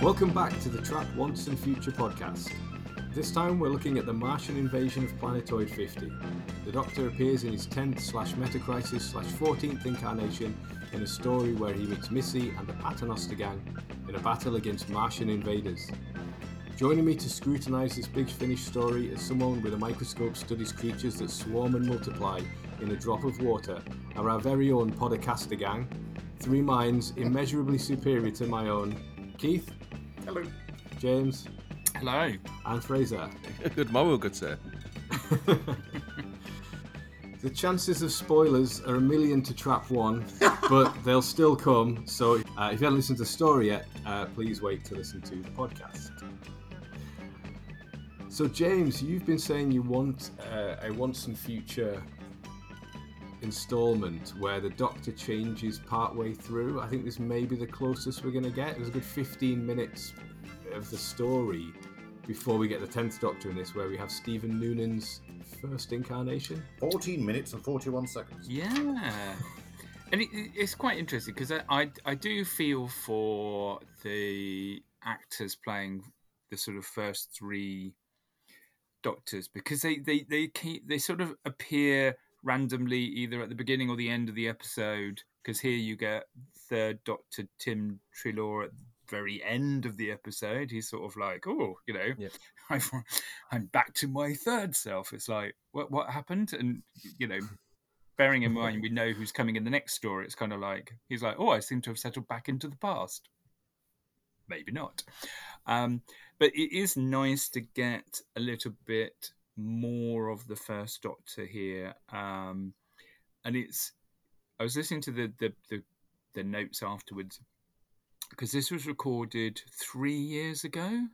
Welcome back to the Track Once and Future podcast. This time we're looking at the Martian invasion of Planetoid 50. The Doctor appears in his 10th slash Metacrisis slash 14th incarnation in a story where he meets Missy and the Paternoster gang in a battle against Martian invaders. Joining me to scrutinise this Big Finish story is someone with a microscope studies creatures that swarm and multiply in a drop of water are our very own Podcaster gang. Three minds immeasurably superior to my own. Keith, Hello. James, Hello. and Frazer. Good morrow, good sir. The chances of spoilers are a million to trap one, but they'll still come. So uh, if you haven't listened to the story yet, uh, please wait to listen to the podcast. So James, you've been saying you want uh, a once and future installment where the Doctor changes partway through. I think this may be the closest we're going to get. There's a good 15 minutes of the story before we get the 10th Doctor in this, where we have Stephen Noonan's first incarnation. 14 minutes and 41 seconds. Yeah. And it, it- it's quite interesting because I, I I do feel for the actors playing the sort of first three doctors because they they they keep, they sort of appear randomly either at the beginning or the end of the episode because here you get third doctor tim Treloar at the very end of the episode. He's sort of like oh you know Yep. I've, i'm back to my third self. It's like what what happened? And you know bearing in mind we know who's coming in the next story it's kind of like he's like oh i seem to have settled back into the past. Maybe not. Um, but it is nice to get a little bit more of the first doctor here um, and it's i was listening to the the, the, the notes afterwards because this was recorded three years ago.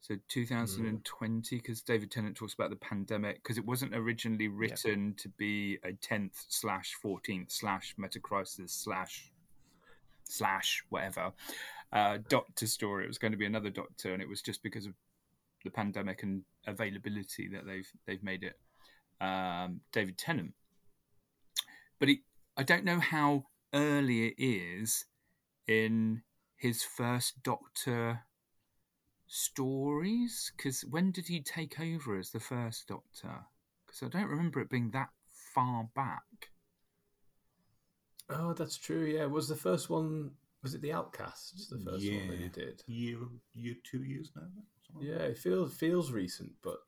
So 2020 because david tennant talks about the pandemic because it wasn't originally written to be a 10th slash 14th slash metacrisis slash slash whatever uh, doctor story. It was going to be another doctor, and it was just because of the pandemic and availability that they've they've made it um, David Tennant. But it, I don't know how early it is in his first Doctor stories. Because when did he take over as the first Doctor? Because I don't remember it being that far back. Oh, that's true. Yeah, was the first one? Was it the Outcasts? The first one that he did. Year, year, two years now? Something like Yeah, it feels feels recent, but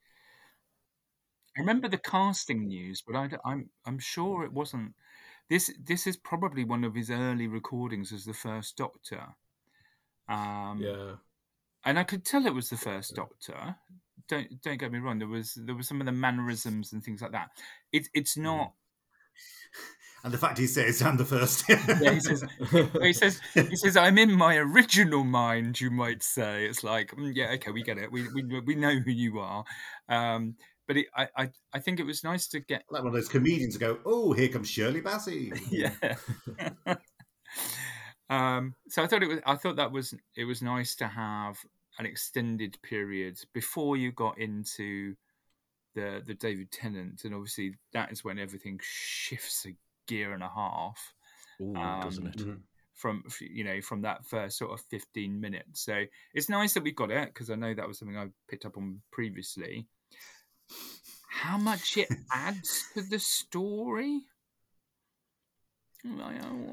I remember the casting news, but I, am I'm, I'm sure it wasn't. This this is probably one of his early recordings as the first Doctor. Um, yeah, and I could tell it was the first Doctor. Don't don't get me wrong. There was there was some of the mannerisms and things like that. It, it's not. And the fact he says, I'm the first. Yeah, he says he says he says I'm in my original mind. You might say it's like mm, yeah, okay, we get it. We we we know who you are. Um, but it, I, I I think it was nice to get like one of those comedians who go, oh, here comes Shirley Bassey. yeah. um, so I thought it was. I thought that was. It was nice to have an extended period before you got into the the David Tennant, and obviously that is when everything shifts a gear and a half Ooh, Um, doesn't it? From you know from that first sort of 15 minutes so it's nice that we got it because i know that was something i picked up on previously how much it adds to the story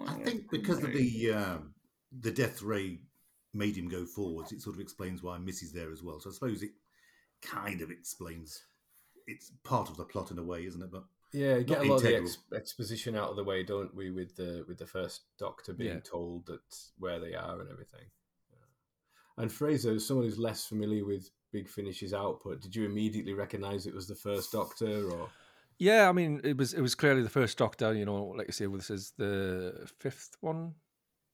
I, I think because of the um, the death ray made him go forwards, it sort of explains why Missy's there as well. So I suppose it kind of explains. It's part of the plot in a way, isn't it? But yeah. Get a Not lot of the integral. ex- exposition out of the way, don't we? With the with the first Doctor being Yeah. told that where they are and everything. Yeah. And Frazer, as someone who's less familiar with Big Finish's output, did you immediately recognise it was the first Doctor, or Yeah, I mean, it was it was clearly the first Doctor. You know, like I say, this is the fifth one.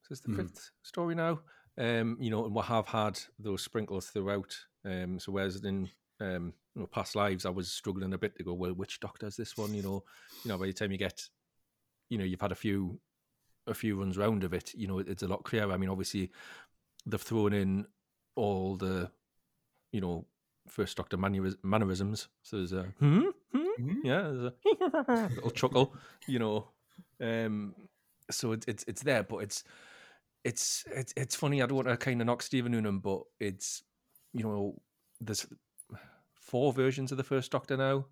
This is the Mhm. fifth story now. Um, you know, and we have had those sprinkles throughout. Um, so whereas in um, you know, past lives, I was struggling a bit to go, well, which Doctor is this one? You know, you know, by the time you get, you know, you've had a few, a few runs round of it. You know, it's a lot clearer. I mean, obviously, they've thrown in all the, you know, first Doctor manneris- mannerisms. So there's a hmm, hmm, Mhm. yeah, there's a little chuckle, you know. Um, so it's it's it's there, but it's it's it's it's funny. I don't want to kind of knock Stephen Noonan, but it's you know there's four versions of the first Doctor now.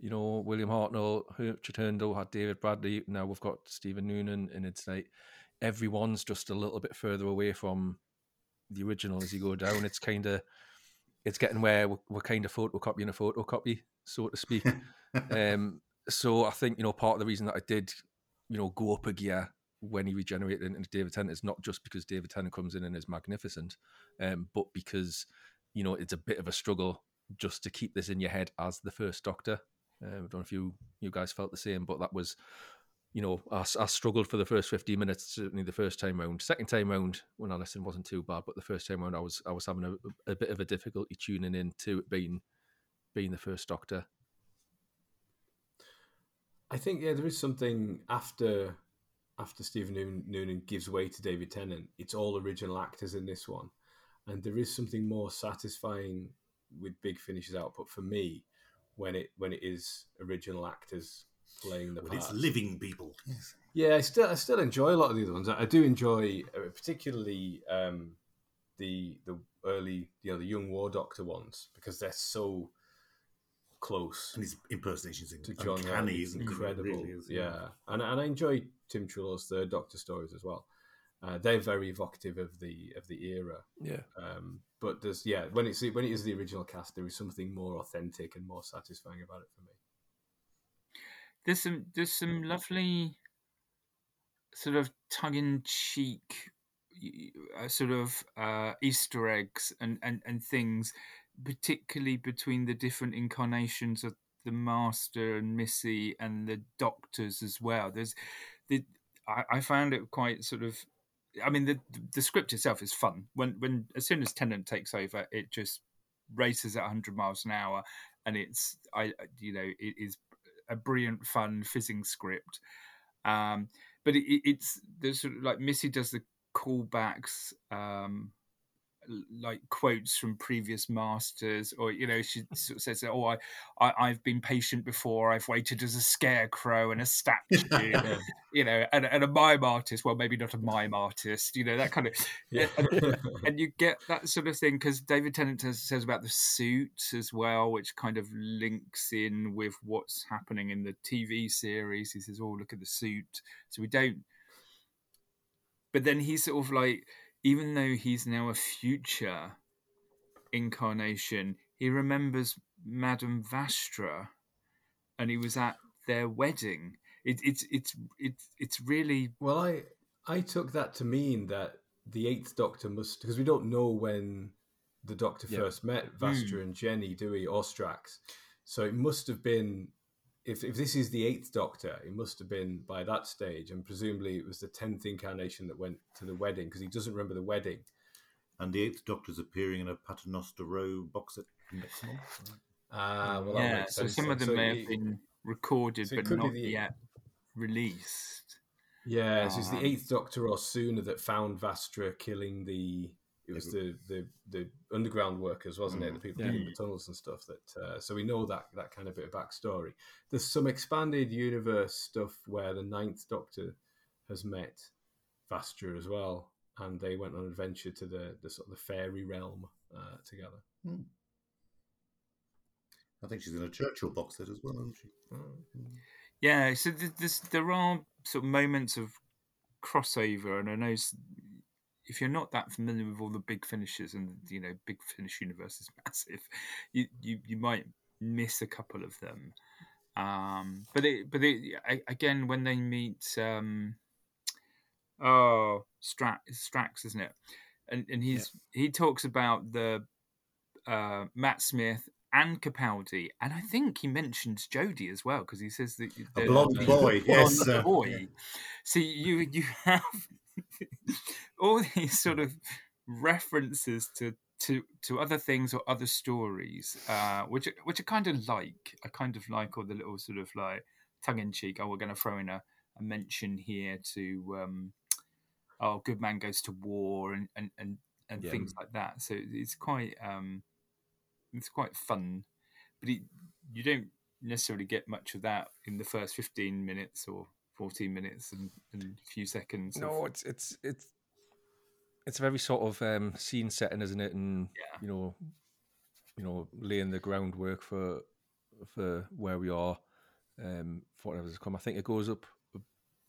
You know, William Hartnell, Richard Hurndall had David Bradley. Now we've got Stephen Noonan, and it's like everyone's just a little bit further away from the original as you go down. It's kind of it's getting where we're, we're kind of photocopying a photocopy, so to speak. um, so I think you know part of the reason that I did, you know, go up a gear when he regenerated into David Tennant is not just because David Tennant comes in and is magnificent, um, but because you know it's a bit of a struggle just to keep this in your head as the first Doctor. Um, I don't know if you you guys felt the same, but that was, you know, I, I struggled for the first fifteen minutes. Certainly the first time round. Second time round, when I listened, wasn't too bad, but the first time round, I was I was having a, a bit of a difficulty tuning in to it being being the first Doctor. I think yeah, there is something after after Stephen Noonan gives way to David Tennant. It's all original actors in this one, and there is something more satisfying with Big Finish's output for me when it when it is original actors playing the When part. it's living people. Yes. Yeah, I still I still enjoy a lot of the other ones. I, I do enjoy uh, particularly um, the the early you know the young War Doctor ones because they're so close And his impersonations to John uncanny, isn't it? It incredible. really is, yeah, and and I enjoy Tim Treloar's third Doctor stories as well. Uh, they're very evocative of the of the era. Yeah, Um, but there's yeah when it's when it is the original cast, there is something more authentic and more satisfying about it for me. There's some there's some lovely sort of tongue in cheek uh, sort of uh, Easter eggs and, and, and things, particularly between the different incarnations of the Master and Missy and the Doctors as well. There's the I, I found it quite sort of. I mean, the the script itself is fun. When when as soon as Tennant takes over, it just races at 100 miles an hour, and it's I you know it is a brilliant, fun, fizzing script. Um, but it, it, it's there's sort of like Missy does the callbacks, um, like quotes from previous masters, or you know she sort of says, "Oh, I, I I've been patient before. I've waited as a scarecrow and a statue, you know, and, and a mime artist. Well, maybe not a mime artist, you know, that kind of." Yeah. and you get that sort of thing because David Tennant says about the suit as well, which kind of links in with what's happening in the TV series. He says, "Oh, look at the suit." So we don't. But then he's sort of like, even though he's now a future incarnation, he remembers Madame Vastra, and he was at their wedding. It, it's it's it's it's really Well, I I took that to mean that the Eighth Doctor must because we don't know when the Doctor Yeah. first met Vastra hmm. and Jenny, do we, or Strax? So it must have been if if this is the Eighth Doctor, it must have been by that stage, and presumably it was the tenth incarnation that went to the wedding because he doesn't remember the wedding. And the Eighth Doctor's appearing in a Paternoster Row box set next month. Ah, well, that yeah. makes So sense some of them So may it- have been recorded so but not the- yet released. Yeah, so it's the Um, Eighth Doctor or sooner that found Vastra killing the. It was the, the, the underground workers, wasn't it? The people Yeah. in the tunnels and stuff. That uh, so we know that that kind of bit of backstory. There's some expanded universe stuff where the Ninth Doctor has met Vastra as well, and they went on an adventure to the, the sort of the fairy realm uh, together. I think she's in a Churchill box set as well, isn't she? Yeah, so th- this, there are sort of moments of crossover, and I know s- if you're not that familiar with all the big finishes, and you know, Big Finish universe is massive, you you, you might miss a couple of them. Um, but it, but it, again, when they meet, um, oh, Strax, Strax, isn't it? And and he's he talks about the uh, Matt Smith and Capaldi, and I think he mentions Jodie as well because he says that A the- blonde boy, yes, uh, boy. See, you you have all these sort of references to to to other things or other stories, uh, which which I kind of like. I kind of like all the little sort of like tongue in cheek. Oh, we're going to throw in a, a mention here to um, oh, good man goes to war and and and, and Yeah. things like that. So it's quite um, it's quite fun, but it, you don't necessarily get much of that in the first fifteen minutes or fourteen minutes and, and a few seconds. of- No, it's it's it's it's a very sort of um, scene setting, isn't it? And Yeah. you know, you know, laying the groundwork for for where we are, um, for whatever's come. I think it goes up.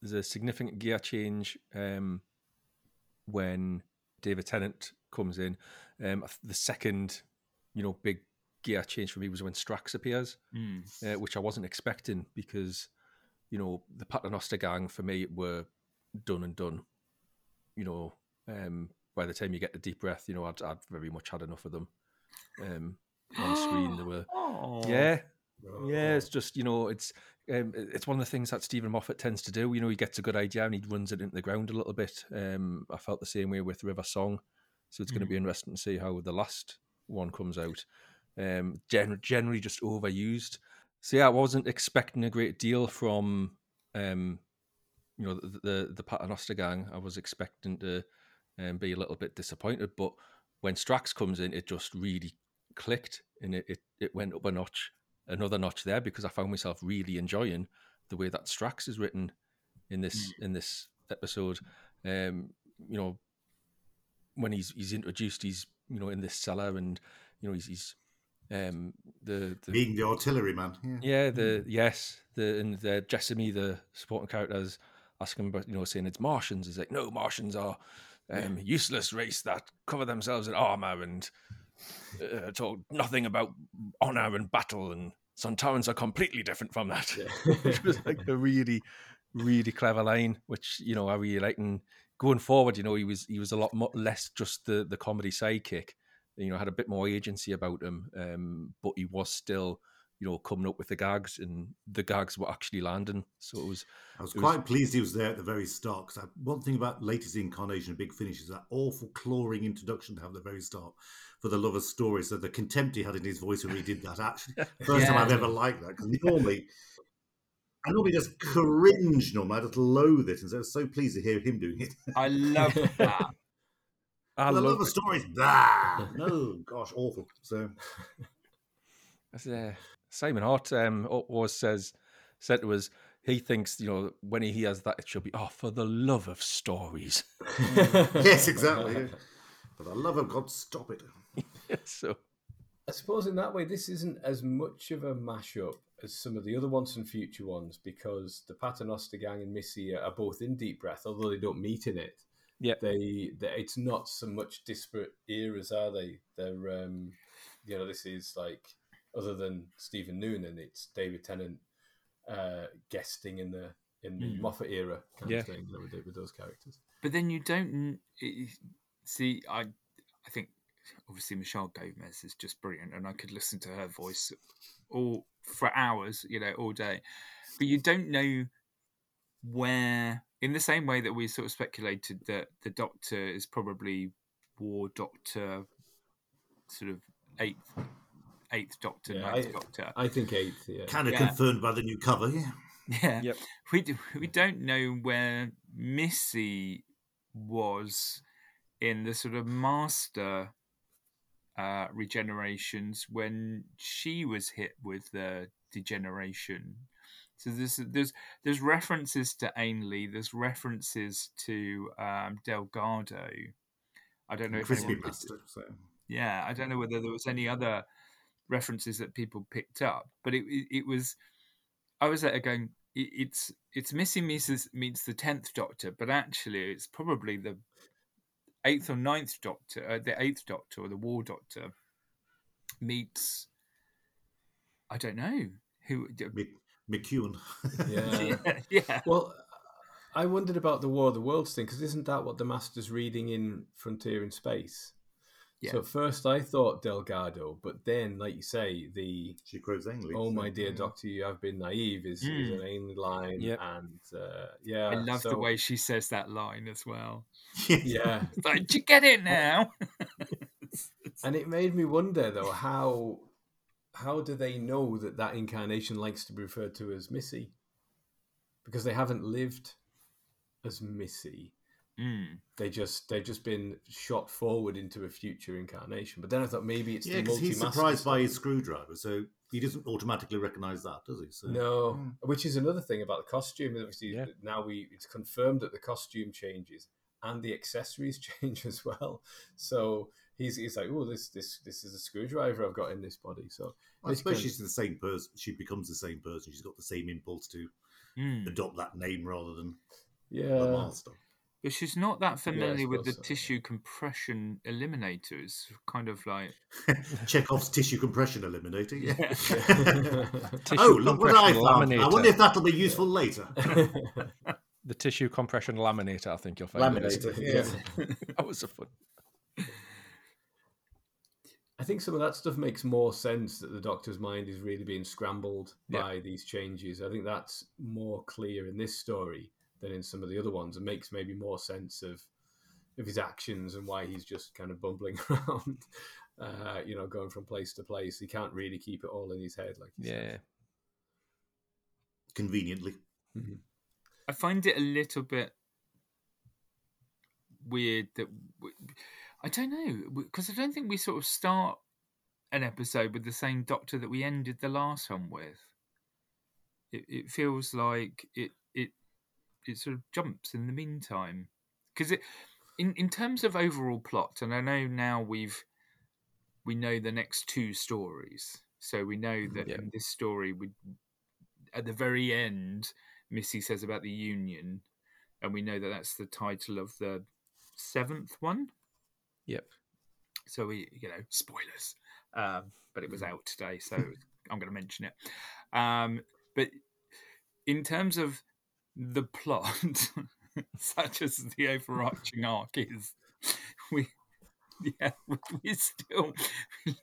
There's a significant gear change um, when David Tennant comes in. Um, the second, you know, big gear change for me was when Strax appears, Mm. uh, which I wasn't expecting because, you know, the Paternoster gang for me were done and done. You know, um, by the time you get the deep breath, you know, I'd, I'd very much had enough of them. Um, on screen, they were, Oh. yeah, yeah. It's just you know, it's um, it's one of the things that Steven Moffat tends to do. You know, he gets a good idea and he runs it into the ground a little bit. Um, I felt the same way with River Song, so it's going to be interesting to see how the last one comes out. Um, gen- generally just overused. So yeah, I wasn't expecting a great deal from um, you know the the, the Paternoster gang. I was expecting to um, be a little bit disappointed, but when Strax comes in, it just really clicked and it, it, it went up a notch, another notch there because I found myself really enjoying the way that Strax is written in this in this episode. Um, you know, when he's he's introduced, he's you know in this cellar and you know he's he's um the the Being the artillery man. Yeah. yeah, the yes, the and the Jessamy, the supporting characters, asking about you know saying it's Martians. He's like, no, Martians are um, useless race that cover themselves in armor and uh, talk nothing about honor and battle. And Sontarans are completely different from that. which was like a really, really clever line, which you know I really like. And going forward, you know, he was he was a lot more, less just the the comedy sidekick. You know, had a bit more agency about him, um, but he was still, you know, coming up with the gags, and the gags were actually landing. So it was, I was It was- quite pleased he was there at the very start. Because one thing about latest incarnation of Big Finish is that awful clawing introduction to have at the very start for the lover's story. So the contempt he had in his voice when he did that, actually, first time I've ever liked that. Because normally, I normally just cringe. Normally, I just loathe it, and so I was so pleased to hear him doing it. I love that. I the love lover stories. blah. No, gosh, awful. So That's, uh, Simon Hart um, always says said to us he thinks you know when he hears that it should be oh for the love of stories. yes, exactly. For the love of God, stop it. so I suppose in that way, this isn't as much of a mashup as some of the other ones and Future ones because the Paternoster Gang and Missy are both in Deep Breath, although they don't meet in it. Yeah. they, they it's not so much disparate eras, are they? They're, um, you know, this is like other than Stephen Noonan, it's David Tennant uh, guesting in the in the Hmm. Moffat era kind Yeah. of thing you know, with, with those characters. But then you don't it- see. I I think obviously Michelle Gomez is just brilliant, and I could listen to her voice all for hours, you know, all day. But you don't know where, in the same way that we sort of speculated that the Doctor is probably War Doctor, sort of eighth eighth Doctor, Yeah, ninth I- Doctor. I think eighth, yeah. Kind of Yeah. confirmed by the new cover. Yeah. Yeah. Yep. We d- we don't know where Missy was in the sort of master uh, regenerations when she was hit with the degeneration. So there's there's there's references to Ainley. There's references to um, Delgado. I don't know if Crispy anyone- pasta. So. yeah, I don't know whether there was any other references that people picked up, but it it, it was. I was there going. It, it's it's Missy Mrs. meets the tenth Doctor, but actually it's probably the eighth or ninth Doctor, uh, the eighth Doctor or the War Doctor meets. I don't know who. Mc- McEwen. Yeah. yeah, yeah. Well, I wondered about the War of the Worlds thing because isn't that what the Master's reading in Frontier in Space? Yeah. So at first I thought Delgado, but then, like you say, the she quotes Ainley. "Oh my dear yeah. Doctor, you have been naive" is, is Mm. an Ainley line, Yep. and uh, yeah, I love the way she says that line as well. Yeah, It's like, do you get it now? and it made me wonder though how how do they know that that incarnation likes to be referred to as Missy? Because they haven't lived as Missy. Mm. they just they've just been shot forward into a future incarnation. But then I thought maybe it's Yeah, the because he's multi-master surprised by his screwdriver, so he doesn't automatically recognise that, does he? So, No, Mm. which is another thing about the costume. Obviously, Yeah. now we it's confirmed that the costume changes and the accessories change as well. So he's he's like, oh, this this this is a screwdriver I've got in this body. So I suppose she's the same person. She becomes the same person. She's got the same impulse to Mm. adopt that name rather than the yeah, master. But she's not that familiar with the so. tissue compression eliminators. Kind of like Chekhov's tissue compression eliminator. Yeah. Tissue oh, look what I compression found! I wonder if that'll be useful later. The tissue compression laminator, I think you'll find. it is. Laminator, yeah. that was a fun. I think some of that stuff makes more sense that the Doctor's mind is really being scrambled Yeah. by these changes. I think that's more clear in this story than in some of the other ones. and makes maybe more sense of of his actions and why he's just kind of bumbling around, uh, you know, going from place to place. He can't really keep it all in his head, like you Yeah. Conveniently. said. I find it a little bit weird that we, I don't know because I don't think we sort of start an episode with the same Doctor that we ended the last one with. It, it feels like it it it sort of jumps in the meantime because it in in terms of overall plot, and I know now we've we know the next two stories, so we know mm, that Yeah. in this story we at the very end Missy says about the Union, and we know that that's the title of the seventh one. Yep. So we, you know, spoilers. Um, but it was out today, so I'm going to mention it. Um, but in terms of the plot, such as the overarching arc is, we. Yeah, we- we still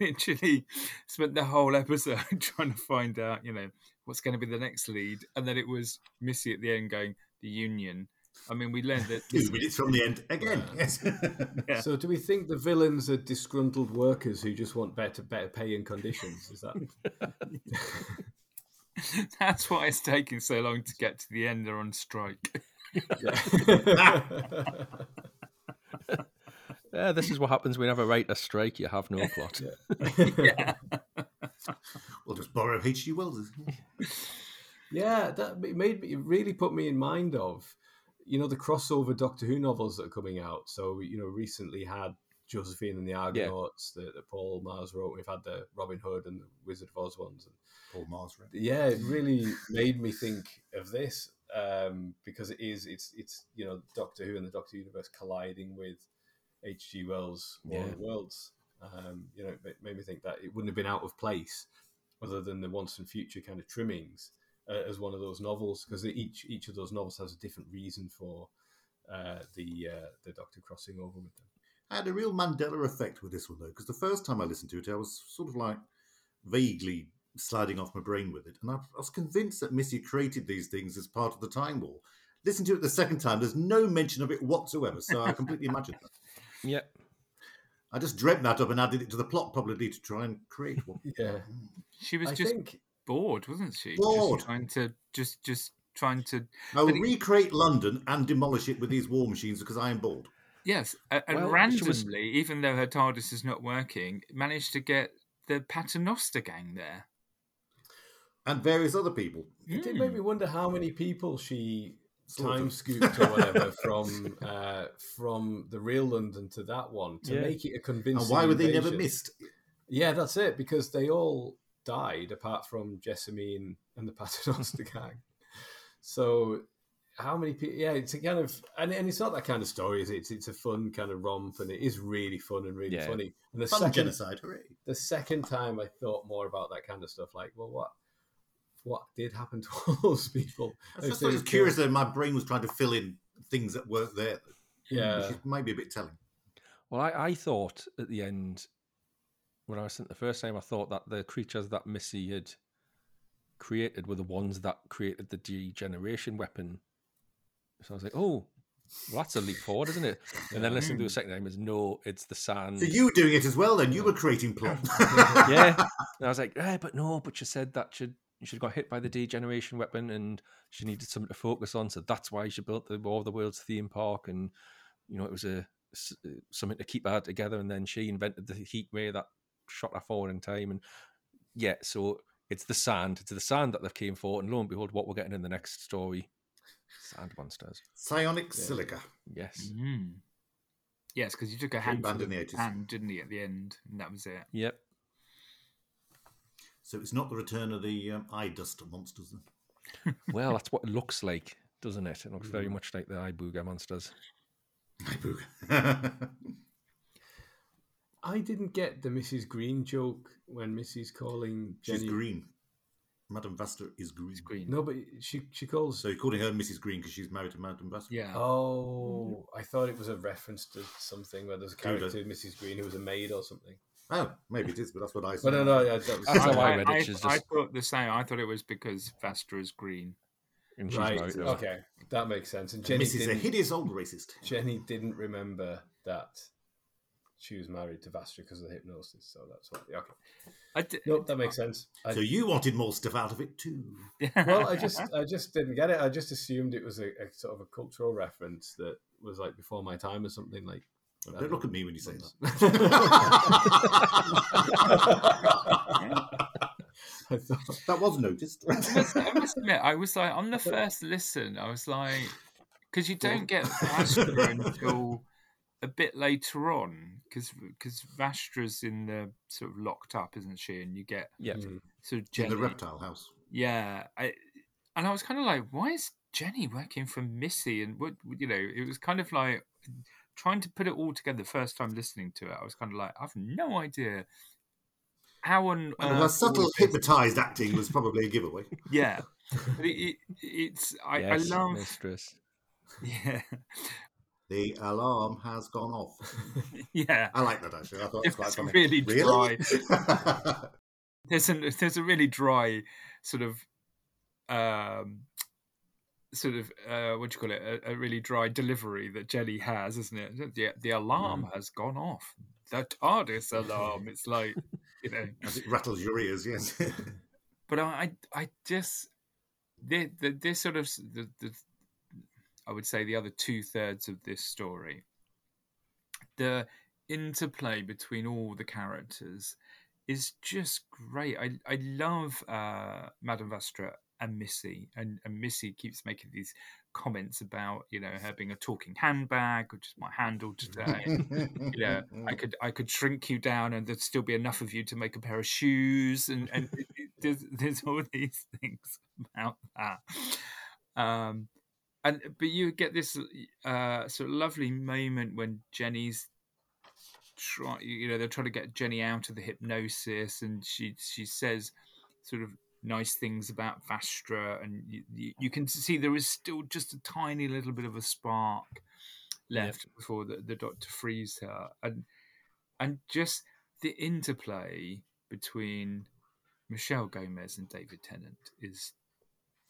literally spent the whole episode trying to find out, you know, what's going to be the next lead, and then it was Missy at the end going the Union. I mean, we learned that Two minutes from the end again. Yes. Yeah. So, do we think the villains are disgruntled workers who just want better better pay and conditions? Is that that's why it's taking so long to get to the end. They're on strike. yeah. Yeah, this is what happens whenever a strike. You have no plot. yeah, we'll just borrow H.G. Wells. Yeah, that made me it really put me in mind of, you know, the crossover Doctor Who novels that are coming out. So you know, recently had Josephine and the Argonauts that, that Paul Magrs wrote. We've had the Robin Hood and the Wizard of Oz ones. And Paul Magrs, right? yeah, it really made me think of this um, because it is it's it's you know Doctor Who and the Doctor Universe colliding with H.G. Wells' War of Yeah. the Worlds. Um, you know, it made me think that it wouldn't have been out of place, other than the once and future kind of trimmings, uh, as one of those novels because each each of those novels has a different reason for uh, the uh, the Doctor crossing over with them. I had a real Mandela effect with this one though, because the first time I listened to it, I was sort of like vaguely sliding off my brain with it, and I, I was convinced that Missy created these things as part of the time war. Listen to it the second time; there's no mention of it whatsoever, so I completely imagined that. Yeah. I just dreamt that up and added it to the plot, probably to try and create one. Yeah, she was I just think bored, wasn't she? Bored. Just trying to just just trying to I will But it- recreate London and demolish it with these war machines because I am bored. yes, and Well, randomly, was- even though her TARDIS is not working, managed to get the Paternoster gang there. And various other people. it did Mm. make me wonder how many people she Sort time scooped or whatever from uh, from the real London to that one to Yeah. make it a convincing. And why were they never missed? Yeah, that's it. Because they all died apart from Jessamine and the Paternoster gang. So how many people? Yeah, it's a kind of and, and it's not that kind of story. Is it? It's, it's a fun kind of romp, and it is really fun and really Yeah. funny. And the Fun second genocide, hooray. the second time I thought more about that kind of stuff, like, well, what what did happen to all those people? I If just they thought it was curious that my brain was trying to fill in things that weren't there. Yeah. Which is, might be a bit telling. Well, I, I thought at the end, when I was sent the first time, I thought that the creatures that Missy had created were the ones that created the degeneration weapon. So I was like, oh, well, that's a leap forward, isn't it? And then listening to the second time is no, it's the sand. So you were doing it as well then? You were creating plot. yeah. And I was like, eh, but no, but you said that should you should have got hit by the degeneration weapon and she needed something to focus on. So that's why she built the War of the Worlds theme park. And, you know, it was a uh, something to keep her together. And then she invented the heat ray that shot her forward in time. And yeah, so it's the sand. It's the sand that they've came for. And lo and behold, what we're getting in the next story Sand monsters. Psionic silica. Yes. Mm. Yes, because you took a Big hand, band in the the 80s. hand, didn't he, at the end, and that was it. Yep. So it's not the return of the um, eye dust monsters. Then. Well, that's what it looks like, doesn't it? It looks very much like the Ibuga monsters. Eye booga. I didn't get the Mrs. Green joke when Missy's calling Jenny. She's green. Madame Vastra is green. It's green. No, but she she calls. So you're calling her Mrs. Green because she's married to Madame Vastra. Yeah. Oh, I thought it was a reference to something where there's a Who does? character, Mrs. Green, who was a maid or something. Oh, maybe it is, but that's what I But said. no, no, yeah, that was That's how I I, read it, I, she's I just- thought the same. I thought it was because Vastra is green. And she's right. married. Okay, that makes sense. And Jenny Mrs. a didn't, hideous old racist. Jenny didn't remember that she was married to Vastra because of the hypnosis. So that's what. Okay, I d- nope, that makes sense. I, So you wanted more stuff out of it too. well, I just I just didn't get it. I just assumed it was a, a sort of a cultural reference that was like before my time or something like. Don't look at me when you say that. I thought, that was noticed. I must, I must admit, I was like on the first listen, I was like, because you don't get Vastra until a bit later on, because because Vastra's in the sort of locked up, isn't she? And you get Yeah. mm, sort of In Jenny. the reptile house. Yeah, I and I was kind of like, why is Jenny working for Missy? And what you know, it was kind of like trying to put it all together. The first time listening to it, I was kind of like, I've no idea how on Well, her subtle hypnotized acting was probably a giveaway. Yeah, but it, it, it's I, yes, I love mistress. yeah The alarm has gone off. yeah. I like that actually. I thought it was quite funny. really Really? There's a there's a really dry sort of um sort of uh what do you call it a, a really dry delivery that jelly has, isn't it? The the alarm has gone off. The TARDIS alarm. It's like you know. As it rattles your ears, yes. But I I I just the, the this sort of the, the I would say the other two thirds of this story, the interplay between all the characters is just great. I I love uh, Madame Vastra and Missy, and, and Missy keeps making these comments about you know her being a talking handbag, which is my handle today. you know, I could I could shrink you down, and there'd still be enough of you to make a pair of shoes, and and it, it, there's there's all these things about that. Um, and but you get this uh, sort of lovely moment when Jenny's try you know they're trying to get Jenny out of the hypnosis, and she she says sort of nice things about Vastra, and you, you, you can see there is still just a tiny little bit of a spark left before the, the doctor frees her, and and just the interplay between Michelle Gomez and David Tennant is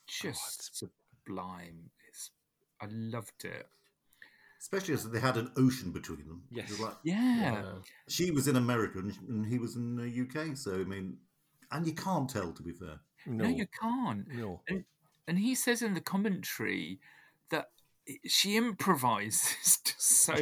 just sublime. It's I loved it. Especially as they had an ocean between them. Yes. like- Yeah, she was in America and, and he was in the UK. So, I mean, and you can't tell, to be fair. no, No, you can't. no. and he says in the commentary that she improvises just so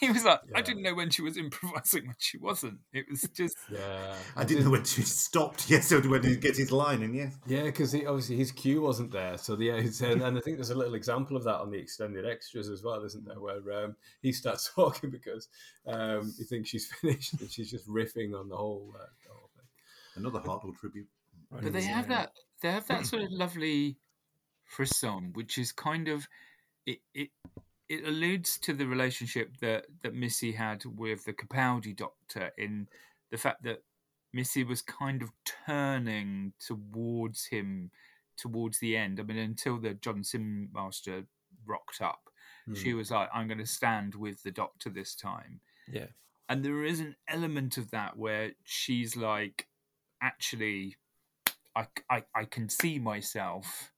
he was like i didn't know when she was improvising when she wasn't it was just yeah, I didn't know when she stopped. Yes, so when he gets his line in, yeah Yeah, because obviously his cue wasn't there. So yeah, it's, and, and I think there's a little example of that on the extended extras as well, isn't there? Where um, he starts talking because um, he thinks she's finished and she's just riffing on the whole, uh, the whole thing. Another Hartnell tribute. but they have that they have that sort of lovely frisson which is kind of it it it alludes to the relationship that that missy had with the capaldi doctor in the fact that missy was kind of turning towards him towards the end. I mean until the john sim master rocked up she hmm. was like i'm going to stand with the doctor this time. Yeah. and there is an element of that where she's like actually I, I, I can see myself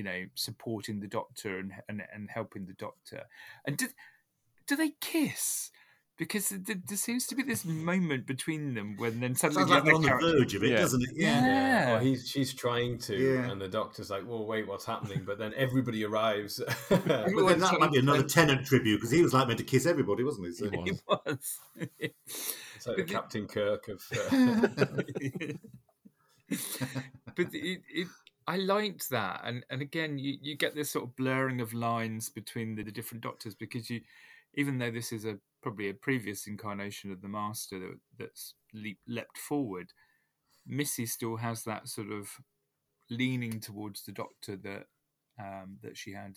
you know supporting the doctor and and, and helping the doctor and do, do they kiss because there, there seems to be this moment between them when then suddenly Sounds the like they're other on the verge of it, Yeah. doesn't it? Yeah. Yeah, or he's she's trying to, Yeah. and the doctor's like, "Well, wait, what's happening?" But then everybody arrives. But then that might be another Tennant tribute because he was like meant to kiss everybody, wasn't he? So, He was It's like the Captain Kirk of. Uh, but it, it I liked that, and and again, you, you get this sort of blurring of lines between the, the different doctors because you, even though this is a probably a previous incarnation of the Master that, that's leap, leapt forward, Missy still has that sort of leaning towards the Doctor that um, that she had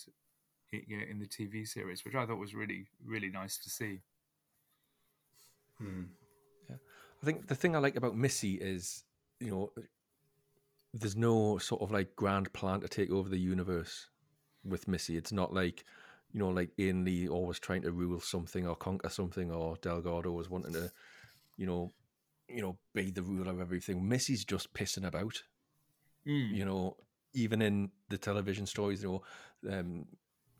you know, in the TV series, which I thought was really really nice to see. Hmm. Yeah. I think the thing I like about Missy is, you know, there's no sort of like grand plan to take over the universe with Missy. It's not like, you know, like Ainley always trying to rule something or conquer something, or Delgado was wanting to, you know, you know, be the ruler of everything. Missy's just pissing about. Mm. You know, even in the television stories, you know, um,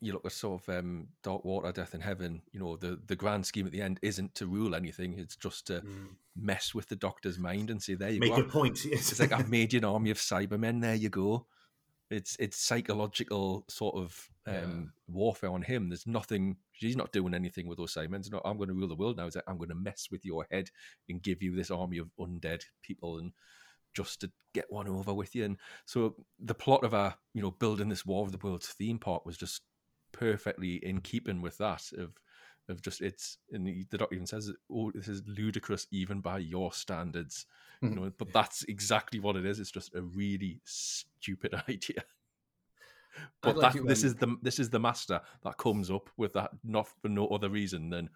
you look at sort of um, Dark Water, Death in Heaven, you know, the, the grand scheme at the end isn't to rule anything. It's just to mm. mess with the Doctor's mind and say, there you Make go. a point. Yes. It's like, I've made you an army of Cybermen. There you go. It's it's psychological sort of um, yeah. warfare on him. There's nothing. he's not doing anything with those Cybermen. Not, I'm going to rule the world now. It's like, I'm going to mess with your head and give you this army of undead people and just to get one over with you. And so the plot of our, you know, building this War of the Worlds theme park was just perfectly in keeping with that of of just it's and the doctor even says oh this is ludicrous even by your standards you mm-hmm. know but that's exactly what it is it's just a really stupid idea but like that, this is the this is the master that comes up with that not for no other reason than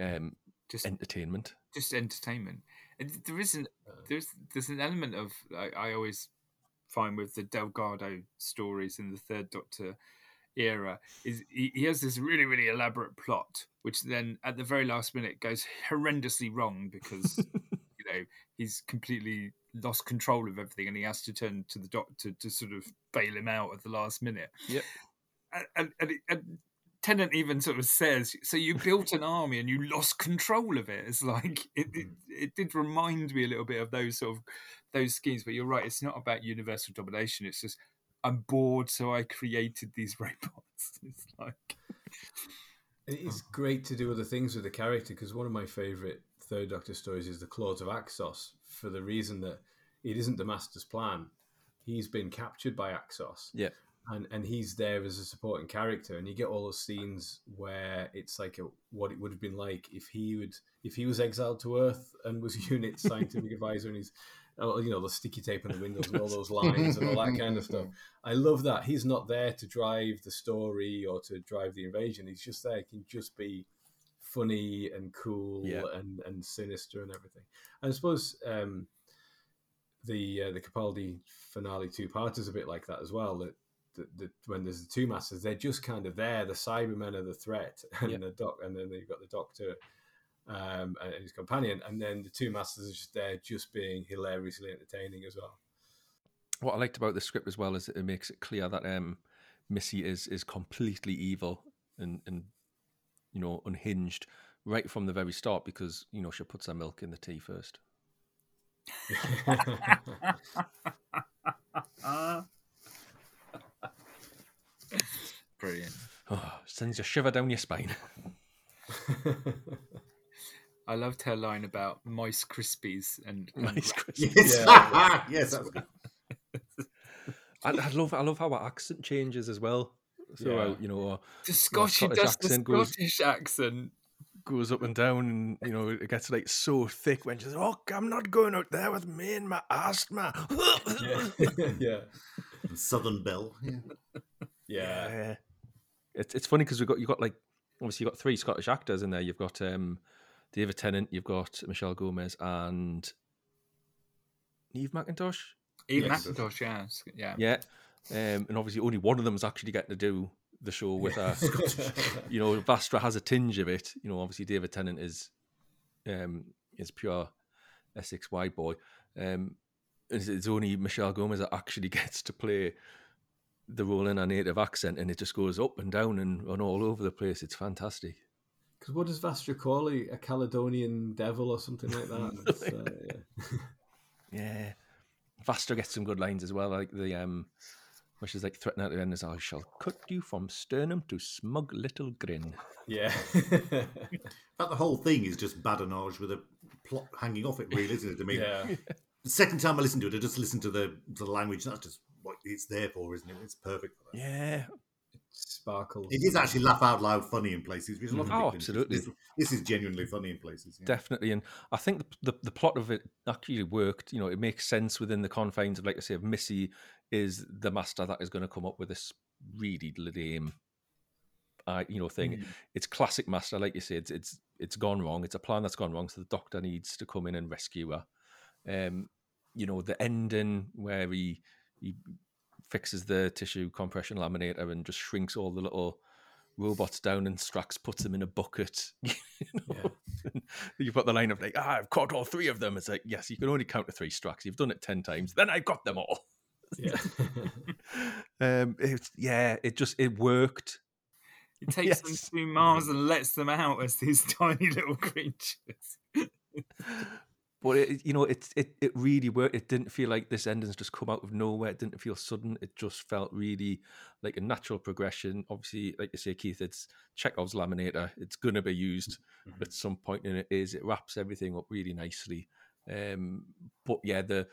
um just entertainment just entertainment and there isn't uh. there's there's an element of I, I always find with the delgado stories in the third doctor era is he, he, has this really really elaborate plot which then at the very last minute goes horrendously wrong because you know he's completely lost control of everything and he has to turn to the doctor to sort of bail him out at the last minute yep and, and, and Tennant even sort of says, "So you built an army and you lost control of it." It's like it, it, mm. it, did remind me a little bit of those sort of those schemes. But you're right; it's not about universal domination. It's just I'm bored, so I created these robots. It's like it's great to do other things with the character because one of my favorite Third Doctor stories is the Claws of Axos for the reason that it isn't the Master's plan. He's been captured by Axos. Yeah. And, and he's there as a supporting character, and you get all those scenes where it's like a, what it would have been like if he would if he was exiled to Earth and was UNIT scientific advisor, and he's you know, the sticky tape on the windows and all those lines and all that kind of stuff. I love that. He's not there to drive the story or to drive the invasion. He's just there. He can just be funny and cool yeah. and, and sinister and everything. And I suppose um, the uh, the Capaldi finale two part is a bit like that as well. That, that, that, when there's the two masters, they're just kind of there. The Cybermen are the threat, and yeah. the doc, and then you've got the Doctor um, and his companion, and then the two masters are just there, just being hilariously entertaining as well. What I liked about the script as well is it makes it clear that um, Missy is is completely evil and and you know unhinged right from the very start because you know she puts her milk in the tea first. Brilliant. Oh, sends a shiver down your spine. I loved her line about mice crispies and, and mice crispies. Yes, yeah. yes, that's good. I, I, love I love how her accent changes as well throughout. Yeah. You know, the Scottish, you know, does the Scottish goes, accent goes up and down, and you know it gets like so thick when she's, like, "Oh, I'm not going out there with me and my asthma." yeah, yeah. Southern Belle. Yeah, yeah. yeah. It's it's funny because we got you got like obviously you've got three Scottish actors in there. You've got um David Tennant, you've got Michelle Gomez and Eve McIntosh. Eve yes. McIntosh, yes. yeah, yeah, um, and obviously only one of them is actually getting to do the show with her. you know, Vastra has a tinge of it. You know, obviously David Tennant is um, is pure Essex white boy. Um, it's only Michelle Gomez that actually gets to play the role in a native accent, and it just goes up and down and, and all over the place. It's fantastic. Because what does Vastra call it? A Caledonian devil or something like that? uh, yeah. yeah. Vastra gets some good lines as well, like the um, where she's like threatening at the end is, "I shall cut you from sternum to smug little grin." Yeah. but the whole thing is just badinage with a plot hanging off it, really, isn't it? I mean, yeah. the second time I listened to it, I just listened to the the language. That's just what it's there for, isn't it? It's perfect for that. Yeah, Sparkles. It is actually laugh out loud funny in places. Which a lot of Oh, absolutely. This, this is genuinely funny in places. yeah. definitely. And I think the, the the plot of it actually worked. You know, it makes sense within the confines of, like I say, of Missy is the master that is going to come up with this really lame, uh, you know, thing. Mm. It's classic master, like you say. It's it's it's gone wrong. It's a plan that's gone wrong. So the doctor needs to come in and rescue her. Um, you know, the ending where he he fixes the tissue compression eliminator and just shrinks all the little robots down and Strax puts them in a bucket. you know? You've got the line of like, ah, I've caught all three of them. It's like, yes, you can only count to three Strax. You've done it ten times. Then I've got them all. Yeah. um, it's yeah, it just it worked. He takes them Yes. to Mars and lets them out as these tiny little creatures. But it, you know, it it it really worked. It didn't feel like this ending's just come out of nowhere. It didn't feel sudden. It just felt really like a natural progression. Obviously, like you say, Keith, it's Chekhov's eliminator. It's gonna be used Mhm. at some point, and it is. It wraps everything up really nicely. Um, but yeah, the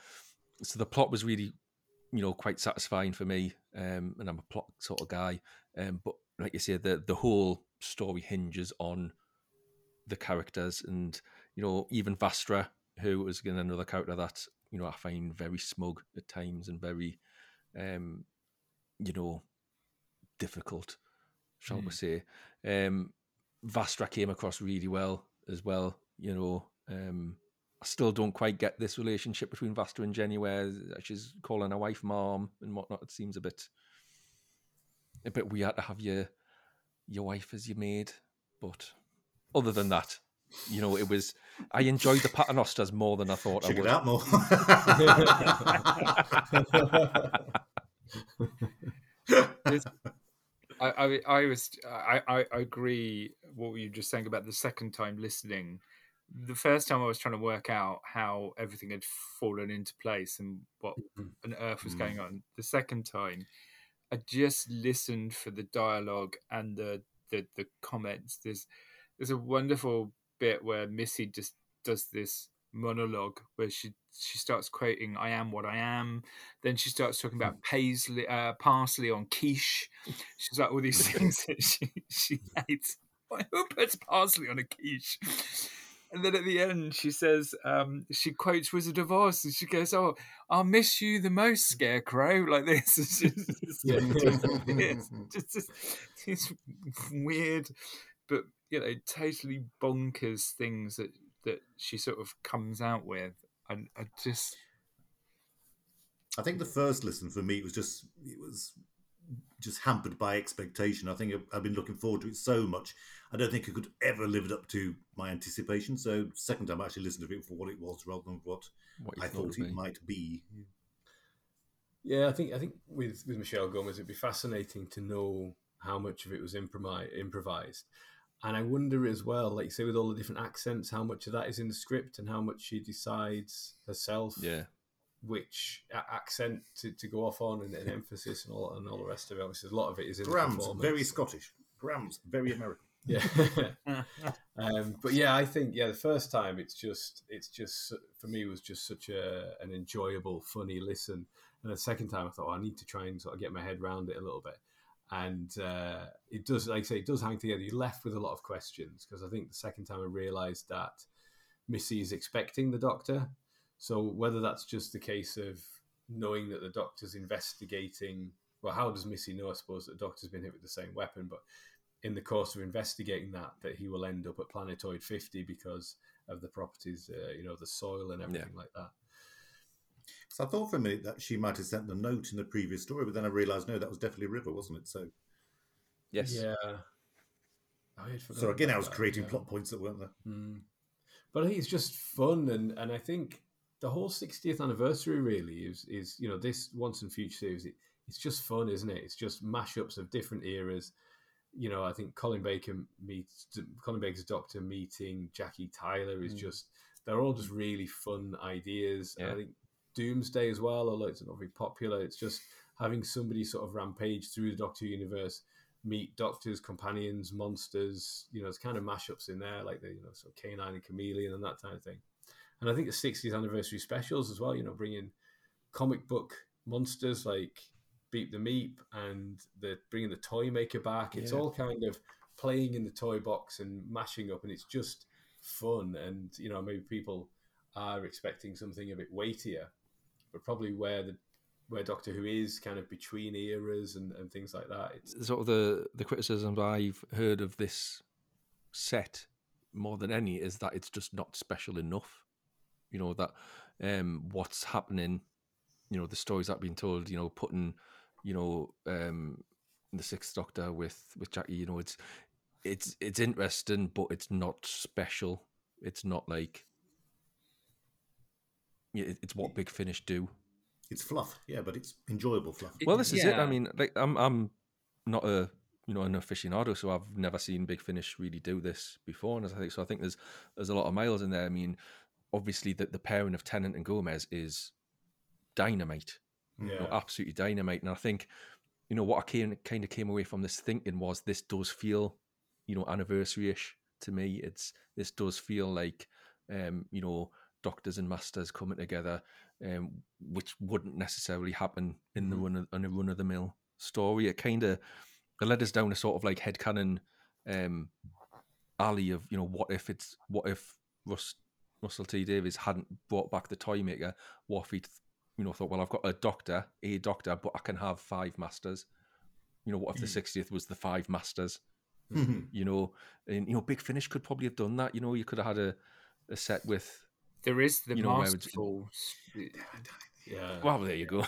so the plot was really, you know, quite satisfying for me. Um, and I'm a plot sort of guy. Um, but like you say, the the whole story hinges on the characters, and you know, even Vastra, who is again another character that you know I find very smug at times and very, um, you know, difficult, shall we Mm. say? Um, Vastra came across really well as well. You know, um, I still don't quite get this relationship between Vastra and Jenny, where she's calling her wife mom and whatnot. It seems a bit, a bit weird to have your your wife as your maid. But other than that, you know, it was. I enjoyed the paternosters more than I thought Check I it would. out more. I, I, I was, I, I, agree what you were just saying about the second time listening. The first time I was trying to work out how everything had fallen into place and what Mhm. on earth was Mm. going on. The second time, I just listened for the dialogue and the the, the comments. There's there's a wonderful bit where Missy just does this monologue where she she starts quoting "I am what I am." Then she starts talking about paisley, uh, parsley on quiche. She's like all these things that she she hates. Who puts parsley on a quiche? And then at the end, she says, um, she quotes Wizard of Oz, and she goes, "Oh, I'll miss you the most, Scarecrow." Like this, It's just, it's just, it's just this, this weird, but you know, totally bonkers things that that she sort of comes out with, and I just I think the first listen for me was just it was just hampered by expectation. I think I've, I've been looking forward to it so much. I don't think it could ever lived up to my anticipation. So second time I actually listened to it for what it was rather than what What I thought would be. it might be. Yeah, I think I think with with Michelle Gomez, it'd be fascinating to know how much of it was improvised, and I wonder as well, like you say, with all the different accents, how much of that is in the script and how much she decides herself Yeah, which accent to, to go off on and, and emphasis and all and all the rest of it. Obviously, a lot of it is in Graham's performance. very Scottish. Graham's very American. Yeah. um, but yeah, I think yeah, the first time it's just it's just for me was just such a an enjoyable, funny listen, and the second time I thought oh, I need to try and sort of get my head around it a little bit, and uh, it does like I say it does hang together. You're left with a lot of questions because I think the second time I realised that Missy is expecting the Doctor, so whether that's just the case of knowing that the Doctor's investigating. Well, how does Missy know? I suppose that the Doctor's been hit with the same weapon, but in the course of investigating that, that he will end up at Planetoid 50 because of the properties, uh, you know, the soil and everything like that. So I thought for a minute that she might have sent the note in the previous story, but then I realised no, that was definitely River, wasn't it? So, yes, Yeah. I so again, I about was that, creating yeah. plot points that weren't there. Mm. But I think it's just fun, and, and I think the whole 60th anniversary really is is you know this Once and Future series. It, it's just fun, isn't it? It's just mashups of different eras. You know, I think Colin Baker meets Colin Baker's Doctor meeting Jackie Tyler is Mm. just they're all just really fun ideas. And I think Doomsday as well, although it's not very popular, it's just having somebody sort of rampage through the Doctor universe, meet doctors, companions, monsters. You know, there's kind of mashups in there, like the you know, sort of canine and chameleon and that kind of thing. And I think the 60th anniversary specials as well. You know, bringing comic book monsters like Beep the Meep and the bringing the toy maker back. It's Yeah. all kind of playing in the toy box and mashing up, and it's just fun. And you know, maybe people are expecting something a bit weightier, but probably where the where Doctor Who is kind of between eras and, and things like that. It's sort of the the criticisms I've heard of this set more than any is that it's just not special enough. You know that um, what's happening, you know the stories that have been told. You know, putting, you know, um, the Sixth Doctor with with Jackie. You know, it's it's it's interesting, but it's not special. It's not like it's what Big Finish do. It's fluff, yeah, but it's enjoyable fluff. Well, this is it. I mean, like I'm I'm not a you know an aficionado, so I've never seen Big Finish really do this before, and I think so. I think there's there's a lot of miles in there. I mean, obviously the the pairing of Tennant and Gomez is dynamite, you know, yeah, absolutely dynamite. And I think you know what I came, kind of came away from this thinking was this does feel you know anniversary ish to me. It's this does feel like um, you know doctors and masters coming together, um, which wouldn't necessarily happen in the Mhm. run of, in a run of the mill story. It kind of it led us down a sort of like headcanon um, alley of you know what if it's what if Russ, Russell T Davies hadn't brought back the toy maker? What if he you know thought well I've got a doctor, a doctor, but I can have five masters. You know what if the Mm. sixtieth was the five masters? Mhm. You know, and you know Big Finish could probably have done that. You know, you could have had a, a set with There is the You know, where it's- masterful. yeah. well there you go.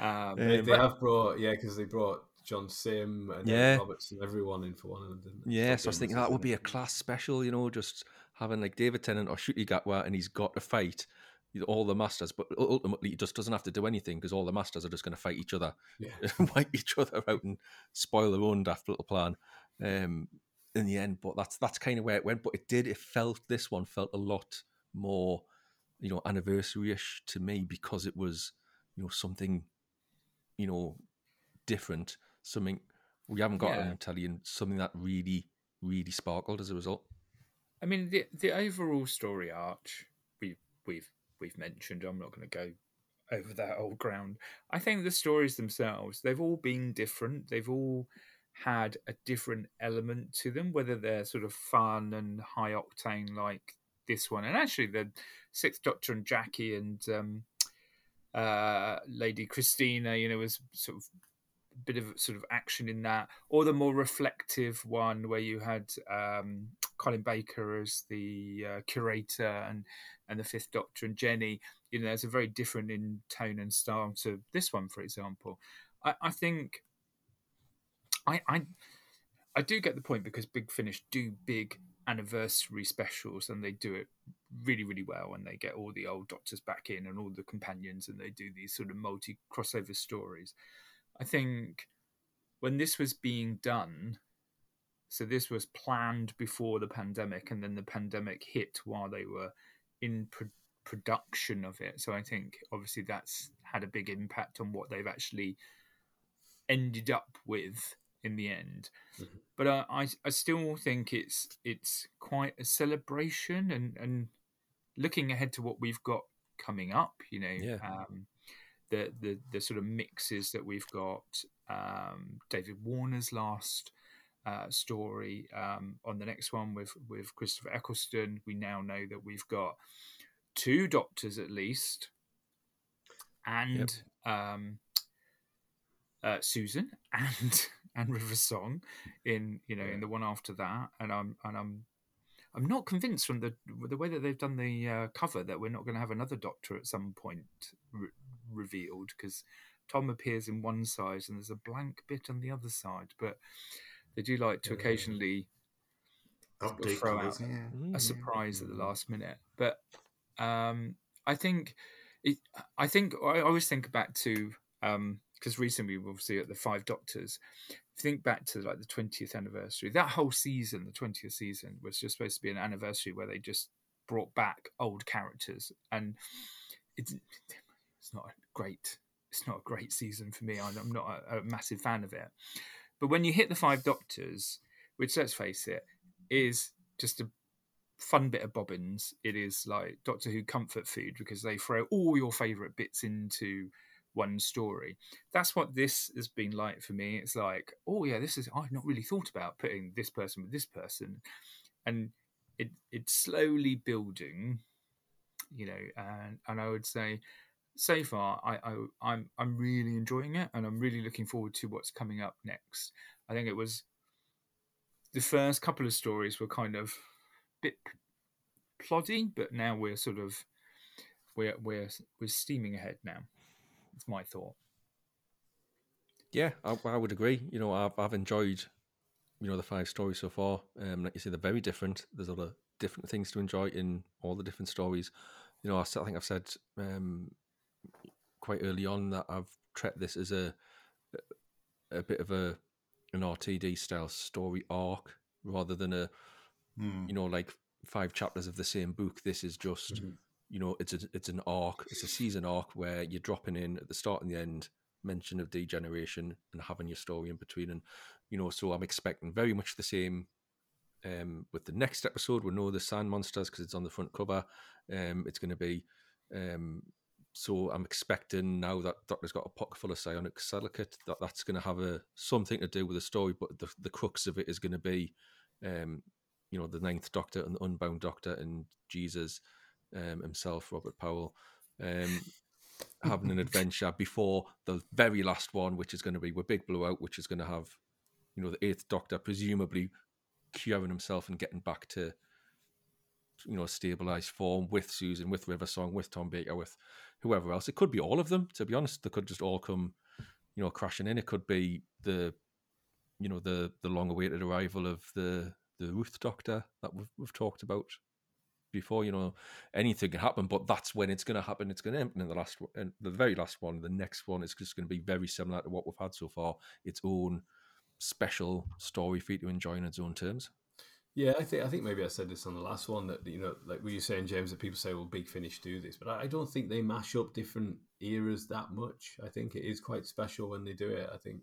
Um, they, they have brought yeah because they brought John Simm and Yeah. Eric Roberts and everyone in for one of them. didn't? Yeah, so I was thinking that would be a class special, you know, just having like David Tennant or Ncuti Gatwa and he's got to fight all the masters, but ultimately he just doesn't have to do anything because all the masters are just going to fight each other, Yeah. wipe each other out and spoil their own daft little plan um, in the end. But that's that's kind of where it went. But it did, it felt, this one felt a lot more, you know, anniversary-ish to me because it was, you know, something, you know, different, something we haven't got Yeah. telly and something that really, really sparkled as a result. I mean, the the overall story arch we we've we've mentioned. I'm not going to go over that old ground. I think the stories themselves they've all been different. They've all had a different element to them, whether they're sort of fun and high octane like this one, and actually the Sixth Doctor and Jackie and um, uh, Lady Christina, you know, was sort of a bit of sort of action in that, or the more reflective one where you had um, Colin Baker as the uh, curator and and the Fifth Doctor and Jenny. You know, there's a very different in tone and style to this one, for example. I, I think I, I I do get the point because Big Finish do big anniversary specials and they do it really really well and they get all the old doctors back in and all the companions and they do these sort of multi crossover stories. I think when this was being done so this was planned before the pandemic and then the pandemic hit while they were in pro- production of it. So i think obviously that's had a big impact on what they've actually ended up with in the end Mhm. but uh, I, I still think it's it's quite a celebration and and looking ahead to what we've got coming up you know Yeah. um the the the sort of mixes that we've got um david warner's last uh, story um, on the next one with with Christopher Eccleston. We now know that we've got two doctors at least, and um, uh, Susan and and River Song in you know in the one after that. And I'm and I'm I'm not convinced from the the way that they've done the uh, cover that we're not going to have another Doctor at some point re- revealed because Tom appears in one side and there's a blank bit on the other side, but they do like to Yeah. occasionally Update throw colours, out yeah. Mm. a surprise at the last minute. But um, I think it, I think I always think back to because recently we obviously at the Five Doctors. Think back to like the twentieth anniversary. That whole season, the twentieth season, was just supposed to be an anniversary where they just brought back old characters, and it's it's not a great it's not a great season for me. I'm not a, a massive fan of it. But when you hit the Five Doctors, which let's face it, is just a fun bit of bobbins. It is like Doctor Who comfort food because they throw all your favourite bits into one story. That's what this has been like for me. It's like, oh yeah, this is I've not really thought about putting this person with this person, and it it's slowly building, you know. And and I would say, so far, I, I I'm I'm really enjoying it, and I'm really looking forward to what's coming up next. I think it was the first couple of stories were kind of bit ploddy, but now we're sort of we're we're we're steaming ahead now. It's my thought. Yeah, I, I, would agree. You know, I've I've enjoyed, you know, the five stories so far. Um, like you say, they're very different. There's a lot of different things to enjoy in all the different stories. You know, I, I think I've said um, quite early on that I've treated this as a a bit of a an RTD style story arc rather than a mm. you know like five chapters of the same book. This is just mm-hmm. You know it's a, it's an arc. It's a season arc where you're dropping in at the start and the end mention of degeneration and having your story in between. And you know, so I'm expecting very much the same. Um, with the next episode, we know the sand monsters because it's on the front cover. Um, it's going to be um, so I'm expecting now that Doctor's got a pocket full of psionic silicate that that's going to have a something to do with the story, but the the crux of it is going to be, um, you know, the Ninth Doctor and the Unbound Doctor and Jesus um, himself, Robert Powell, um, having an adventure before the very last one, which is going to be with Big Blowout, which is going to have, you know, the Eighth Doctor presumably curing himself and getting back to you know a stabilized form with Susan, with River Song, with Tom Baker, with whoever else. It could be all of them. To be honest, they could just all come, you know, crashing in. It could be the, you know, the the long awaited arrival of the the Ruth Doctor that we've we've talked about before. You know, anything can happen, but that's when it's going to happen. It's going to happen in the last, in the very last one. The next one is just going to be very similar to what we've had so far. Its own special story for you to enjoy in its own terms. Yeah, I think I think maybe I said this on the last one that you know, like were you saying, James, that people say, "Well, Big Finish do this," but I don't think they mash up different eras that much. I think it is quite special when they do it. I think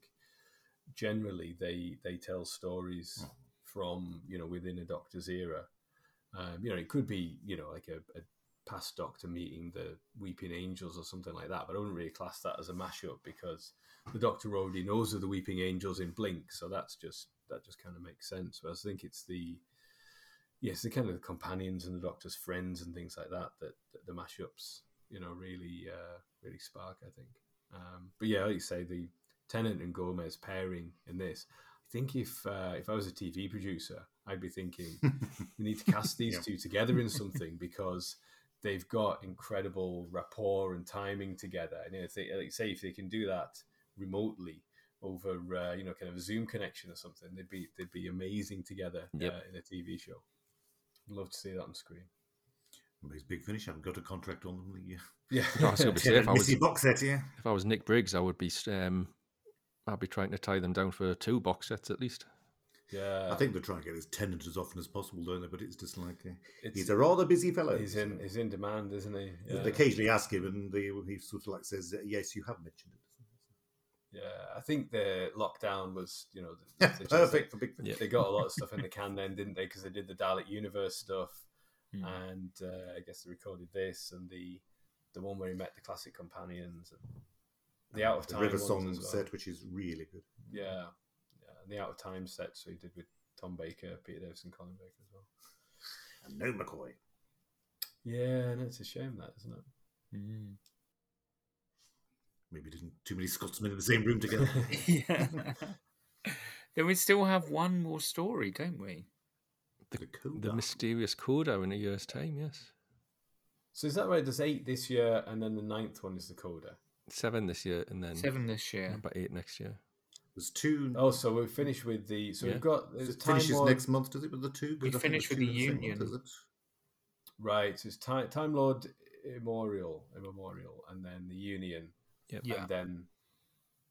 generally they they tell stories hmm. from you know within a Doctor's era. Um, you know, it could be you know like a, a past Doctor meeting the Weeping Angels or something like that, but I wouldn't really class that as a mashup because the Doctor already knows of the Weeping Angels in Blink, so that's just that just kind of makes sense. But I think it's the yes, the kind of the companions and the Doctor's friends and things like that that, that the mashups you know really uh, really spark. I think. Um, but yeah, like you say, the Tennant and Gomez pairing in this. I think if uh, if I was a TV producer, I'd be thinking we need to cast these yeah. two together in something because they've got incredible rapport and timing together. And if they, like say, if they can do that remotely, over uh, you know kind of a Zoom connection or something. They'd be they'd be amazing together yep. uh, in a TV show. I'd love to see that on screen. Well, he's big finish. I haven't got a contract on them. Yeah, yeah. No, I was going to say if I was box set, yeah. If I was Nick Briggs, I would be. Um, I'd be trying to tie them down for two box sets at least. Yeah, I think they're trying to get his Tennant as often as possible, don't they? But it's just like uh, he's a rather busy fellow. He's in he's in demand, isn't he? Yeah. They occasionally ask him, and they, he sort of like says, "Yes, you have mentioned it." Yeah, I think the lockdown was, you know, the, the perfect for big. They, they got a lot of stuff in the can then, didn't they? Because they did the Dalek Universe stuff, mm. and uh, I guess they recorded this and the the one where he met the classic companions and the out of time River Song well. set, which is really good. Yeah, yeah, and the out of time set, so he did with Tom Baker, Peter Davison, Colin Baker as well, and no McCoy. Yeah, and it's a shame that, isn't it? Mm maybe didn't too many Scotsmen in the same room together. yeah. then we still have one more story, don't we? The, the, the mysterious coda in a year's time, yes. So is that right? There's eight this year, and then the ninth one is the coda. Seven this year, and then seven this year. About eight next year. There's two. Oh, so we finish with the. So yeah. we've got. It finishes next month, does it? With the two? We finish with the union. Month, right. So it's time, time Lord Immemorial, Immemorial, and then the Union Yep. Yeah. And then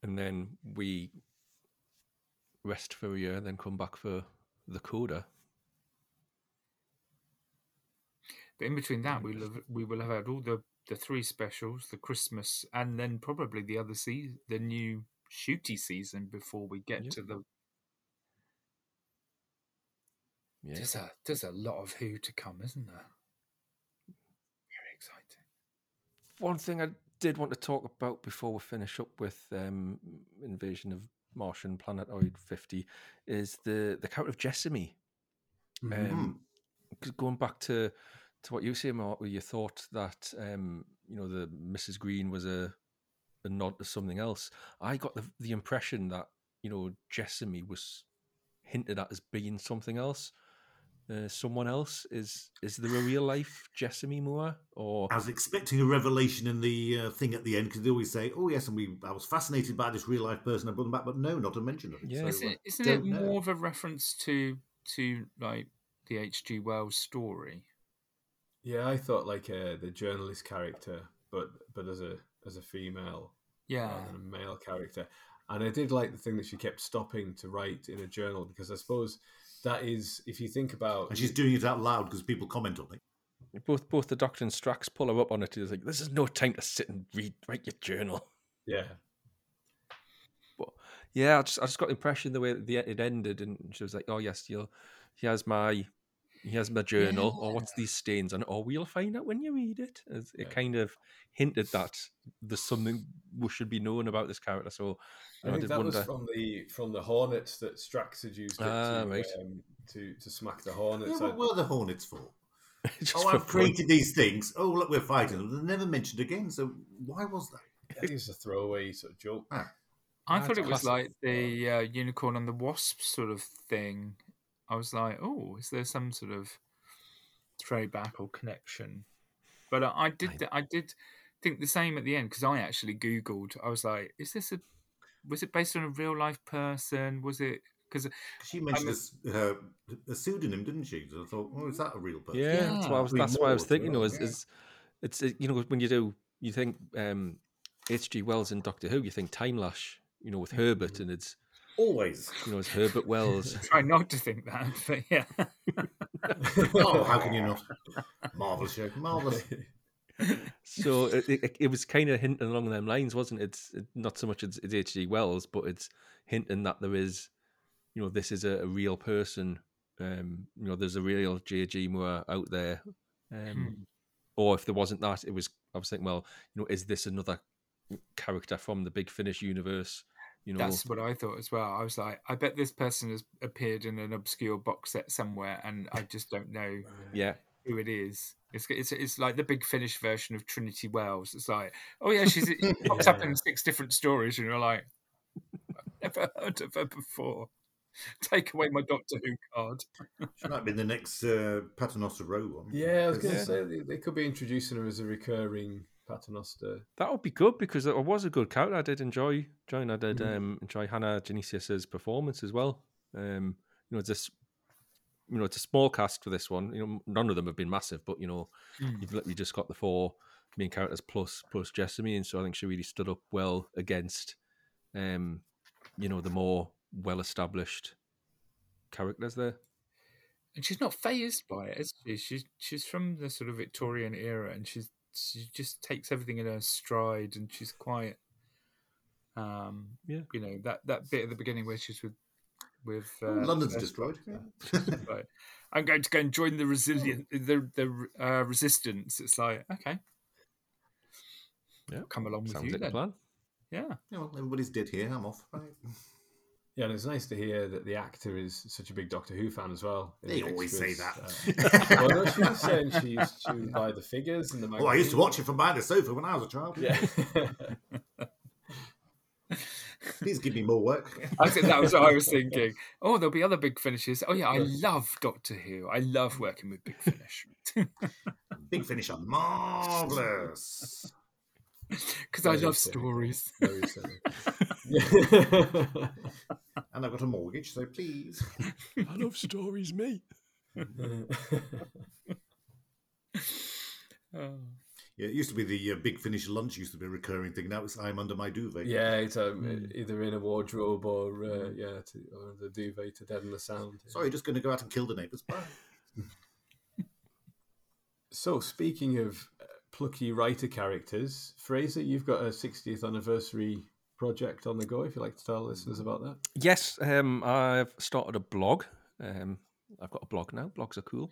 and then we rest for a year, and then come back for the coda. But in between that, we will we will have had all the the three specials, the Christmas, and then probably the other season, the new Ncuti season before we get to the. Yeah. There's a there's a lot of Who to come, isn't there? Very exciting. One thing I did want to talk about before we finish up with um, Invasion of Martian Planetoid 50 is the the character of Jessamy. Mm-hmm. Um, going back to to what you say, Mark, where you thought that um, you know the Mrs. Green was a a nod to something else. I got the the impression that you know Jessamy was hinted at as being something else. Uh, someone else is is there a real life Jessamy Moore or I was expecting a revelation in the uh, thing at the end because they always say, "Oh yes," and we I was fascinated by this real life person. I brought them back, but no, not a mention of it. Yeah. So, Isn't, uh, it- isn't don't it know. more of a reference to to like the H.G. Wells story? Yeah, I thought like uh, the journalist character, but but as a as a female Yeah, rather than a male character. And I did like the thing that she kept stopping to write in a journal because I suppose that is, if you think about, and she's doing it out loud because people comment on it. both both the Doctor and Strax pull her up on it. It's like this is no time to sit and read write your journal. yeah, But yeah, I just I just got the impression the way that the, it ended, and she was like, "Oh yes, you'll he has my he has my journal, or what's these stains on it? Or we'll find out when you read it." It Yeah. kind of hinted that there's something we should be known about this character. So I know, I, think did that wonder. was from the from the Hornets that Strax had used Ah, to, right. um, to to smack the Yeah, Hornets. what I- were the Hornets for? oh, for I've fun. created these things. Oh, look, we're fighting them. They're never mentioned again. So why was that? I think it's a throwaway sort of joke. Ah. I Ah, thought it was classic. like the uh, unicorn and the wasp sort of thing. I was like, oh, is there some sort of throwback or connection? But I, I did, I did think the same at the end because I actually googled. I was like, is this a? Was it based on a real life person? Was it because She mentioned a s- uh, a, pseudonym, didn't she? So I thought, oh, is that a real person? Yeah, that's what I was. That's what I was thinking. well, though, is, yeah. is it's uh, you know when you do you think um, H.G. Wells and Doctor Who, you think Timelash, you know, with Herbert, and it's Always. you know it's Herbert Wells. try not to think that? But yeah, oh, how can you not? Marvelous show. Marvelous. so it, it, it was kind of hinting along them lines, wasn't it? It's not so much it's, it's H.G. Wells, but it's hinting that there is, you know, this is a, a real person. Um, you know, there's a real J.G. Moore out there. Um, Hmm. Or if there wasn't that, it was. I was thinking, well, you know, is this another character from the Big Finish universe? You know, that's what I thought as well. I was like, I bet this person has appeared in an obscure box set somewhere, and I just don't know yeah, who it is. It's it's it's like the big Finish version of Trinity Wells. It's like, oh yeah, she's it pops up in six different stories, and you're like, I've never heard of her before. Take away my Doctor Who card. She might be the next uh, Paternoster Row one. Yeah, I was going to Yeah. say they, they could be introducing her as a recurring Paternoster. that would be good because it was a good character. I did enjoy Joan. I did Mhm. um, enjoy Hannah Genesius's performance as well. Um, you know, it's this. You know, it's a small cast for this one. You know, none of them have been massive, but you know, Mm. you've literally just got the four main characters plus plus Jessamy, and so I think she really stood up well against, um, you know, the more well established characters there. And she's not phased by it, is she? She's she's from the sort of Victorian era, and she's she just takes everything in her stride, and she's quiet. um, Yeah. you know that that bit at the beginning where she's with with Oh, uh, London's First destroyed. Right. I'm going to go and join the resilient the the uh, resistance. It's like okay, Yeah. come along with Sounds you like a then. plan. Yeah, Yeah, well, everybody's dead here. I'm off. Right. Yeah, and it's nice to hear that the actor is such a big Doctor Who fan as well. in They the always say that. Uh, well, no, she was saying she used to buy the figures and the. oh, I used to watch it from behind the sofa when I was a child. Yeah. Please give me more work. I think that was what I was thinking. Oh, there'll be other big finishes. Oh yeah, I love Doctor Who. I love working with Big Finish Big finish on marvelous. because I love cynical. stories. Very silly. And I've got a mortgage, so please. I love stories, me. Oh. Yeah, it used to be the uh, big finish lunch used to be a recurring thing. Now it's I'm under my duvet. yeah, it's um, either in a wardrobe or uh, yeah, to, or the duvet to deaden the sound. Sorry, just going to go out and kill the neighbours. Bye. So, speaking of plucky writer characters, Frazer, you've got a 60th anniversary project on the go. If you'd like to tell listeners about that. Yes, um, I've started a blog. Um, I've got a blog now. Blogs are cool.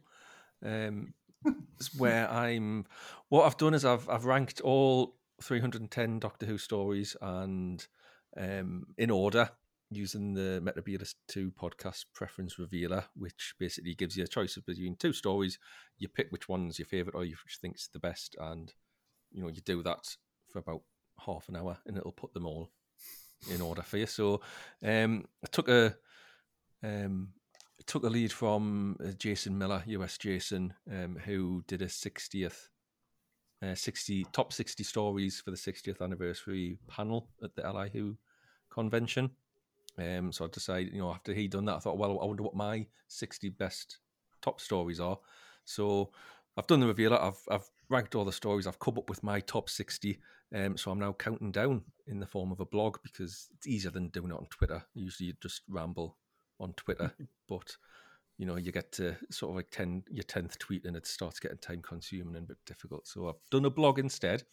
Um, where I'm. What I've done is I've I've ranked all 310 Doctor Who stories and um, in order using the Meteorologist 2 podcast preference revealer, which basically gives you a choice of between two stories. You pick which one's your favourite or you think's the best, and you know you do that for about half an hour, and it'll put them all in order for you. So um, I took a um, took a lead from uh, Jason Miller, US Jason, um, who did a 60th. Uh, 60 top 60 stories for the 60th anniversary panel at the Who convention. Um, so I decided, you know, after he'd done that, I thought, well, I wonder what my 60 best top stories are. So I've done the revealer. I've I've ranked all the stories. I've come up with my top 60. Um, so I'm now counting down in the form of a blog because it's easier than doing it on Twitter. Usually you just ramble on Twitter, but you know, you get to sort of like 10, your 10th tweet and it starts getting time consuming and a bit difficult. So I've done a blog instead,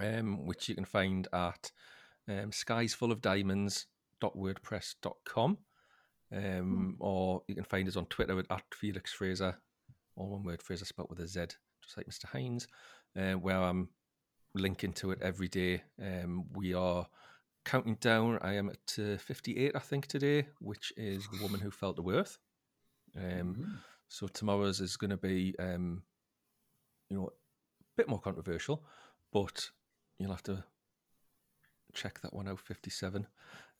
um, which you can find at um, skies full of diamonds wordpress.com um, or you can find us on Twitter at, at Felix Frazer, all one word Frazer spelled with a Z, just like Mr. Hines, uh, where I'm linking to it every day. Um, we are counting down. I am at uh, 58, I think, today, which is The Woman Who Fell to Earth. Um, Mm-hmm. So tomorrow's is going to be, um, you know, a bit more controversial, but you'll have to check that one out. Fifty-seven.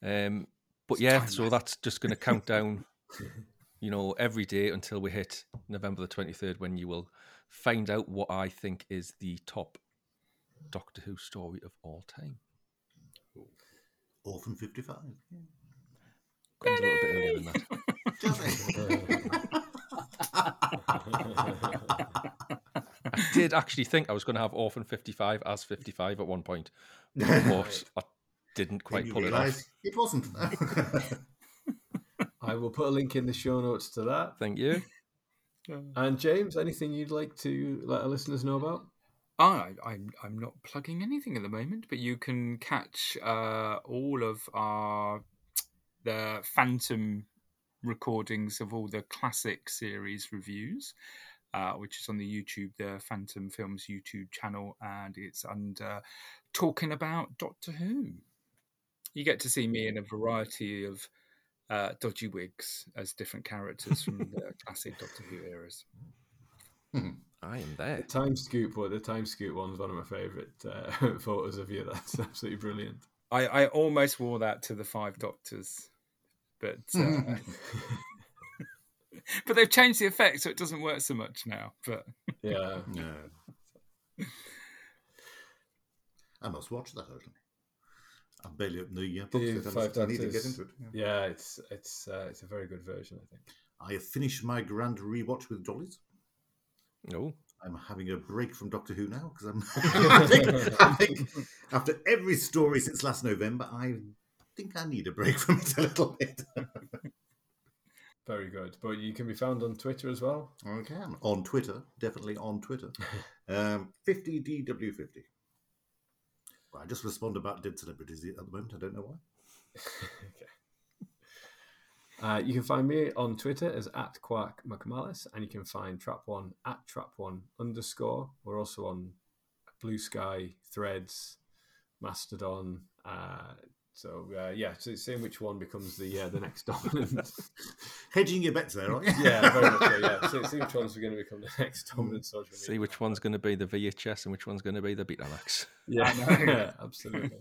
Um, but yeah, so that's just going to count down, you know, every day until we hit November the twenty-third, when you will find out what I think is the top Doctor Who story of all time. Orphan 55. Comes a little bit earlier than that. I did actually think I was going to have Orphan 55 as 55 at one point, but I didn't quite you pull it off. it wasn't. I will put a link in the show notes to that. Thank you. And James, anything you'd like to let our listeners know about? I, I'm I'm not plugging anything at the moment, but you can catch uh, all of our the Fantom recordings of all the classic series reviews, uh, which is on the YouTube, the Fantom Films YouTube channel, and it's under talking about Doctor Who. You get to see me in a variety of uh, dodgy wigs as different characters from the classic Doctor Who eras. I am The there. time scoop, well, the time scoop one's one of my favourite uh, photos of you. That's absolutely brilliant. I, I almost wore that to the Five Doctors, but uh, but they've changed the effect, so it doesn't work so much now. But Yeah, no. I must watch that, actually. I've barely opened the box The yet. I Five I need to get into it. yeah. yeah, it's it's uh, it's a very good version, I think. I have finished my grand rewatch with Dollies. No. I'm having a break from Doctor Who now because I'm. I, think, I think after every story since last November, I think I need a break from it a little bit. Very good. But you can be found on Twitter as well. I can on Twitter, definitely on Twitter. Um, 50DW50. Well, I just respond about dead celebrities at the moment. I don't know why. okay. Uh, you can find me on Twitter as at Quark McMalus, and you can find Trap One at Trap One underscore. We're also on Blue Sky, Threads, Mastodon. Uh, so uh, yeah, so seeing which one becomes the uh, the next dominant. Hedging your bets there, aren't you? yeah, very much so. Yeah, so see which ones are going to become the next dominant social media. see which one's going to be the VHS and which one's going to be the Betamax. Yeah, yeah, absolutely.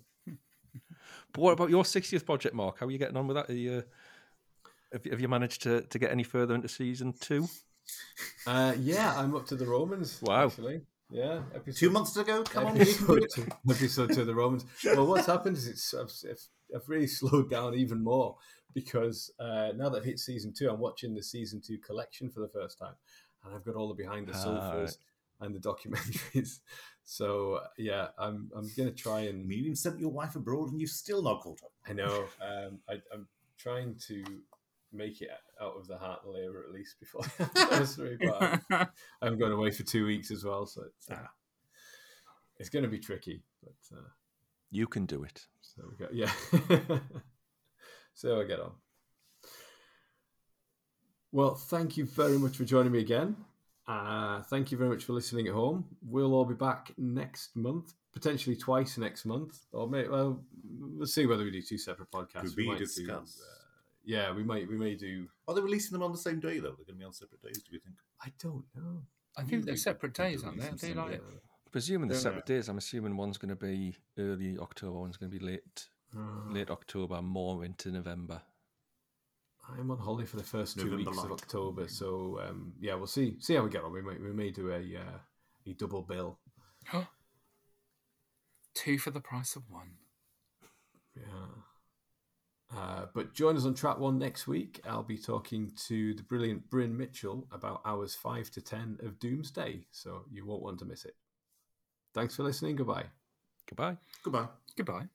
But what about your 60th project, Mark? How are you getting on with that? Are you, have, you- have you managed to, to get any further into season two? Uh, yeah, I'm up to the Romans. Wow. Actually, yeah. Episode, Two months ago, come on, you can do episode, it. two, episode two of the Romans. Well, what's happened is it's I've, I've- I've really slowed down even more because uh, now that I've hit season two, I'm watching the season two collection for the first time, and I've got all the behind the Ah, sofas and the documentaries. So yeah, I'm I'm gonna try and You even sent your wife abroad and you've still not caught up. I know. Um, I, I'm trying to make it out of the heart and labour at least before the anniversary, but I'm, I'm going away for two weeks as well, so it's, uh, it's going to be tricky. But uh, You can do it. so we go, yeah. so I get on. Well, thank you very much for joining me again. Uh, thank you very much for listening at home. We'll all be back next month, potentially twice next month, or maybe well, we'll see whether we do two separate podcasts. To We be might do, uh, yeah, we might we may do. Are they releasing them on the same day though? They're going to be on separate days. Do we think? I don't know. I think they're separate days, aren't they? Release They like separately. Presuming the Don't separate days, I'm assuming one's going to be early October, one's going to be late Uh, late October, more into November. I'm on holiday for the first two November weeks of. October, so um, yeah, we'll see see how we get on. We may we may do a uh, a double bill. two for the price of one. Yeah. Uh, but join us on Trap One next week. I'll be talking to the brilliant Bryn Mitchell about hours five to 10 of Doomsday. So you won't want to miss it. Thanks for listening. Goodbye. Goodbye. Goodbye. Goodbye.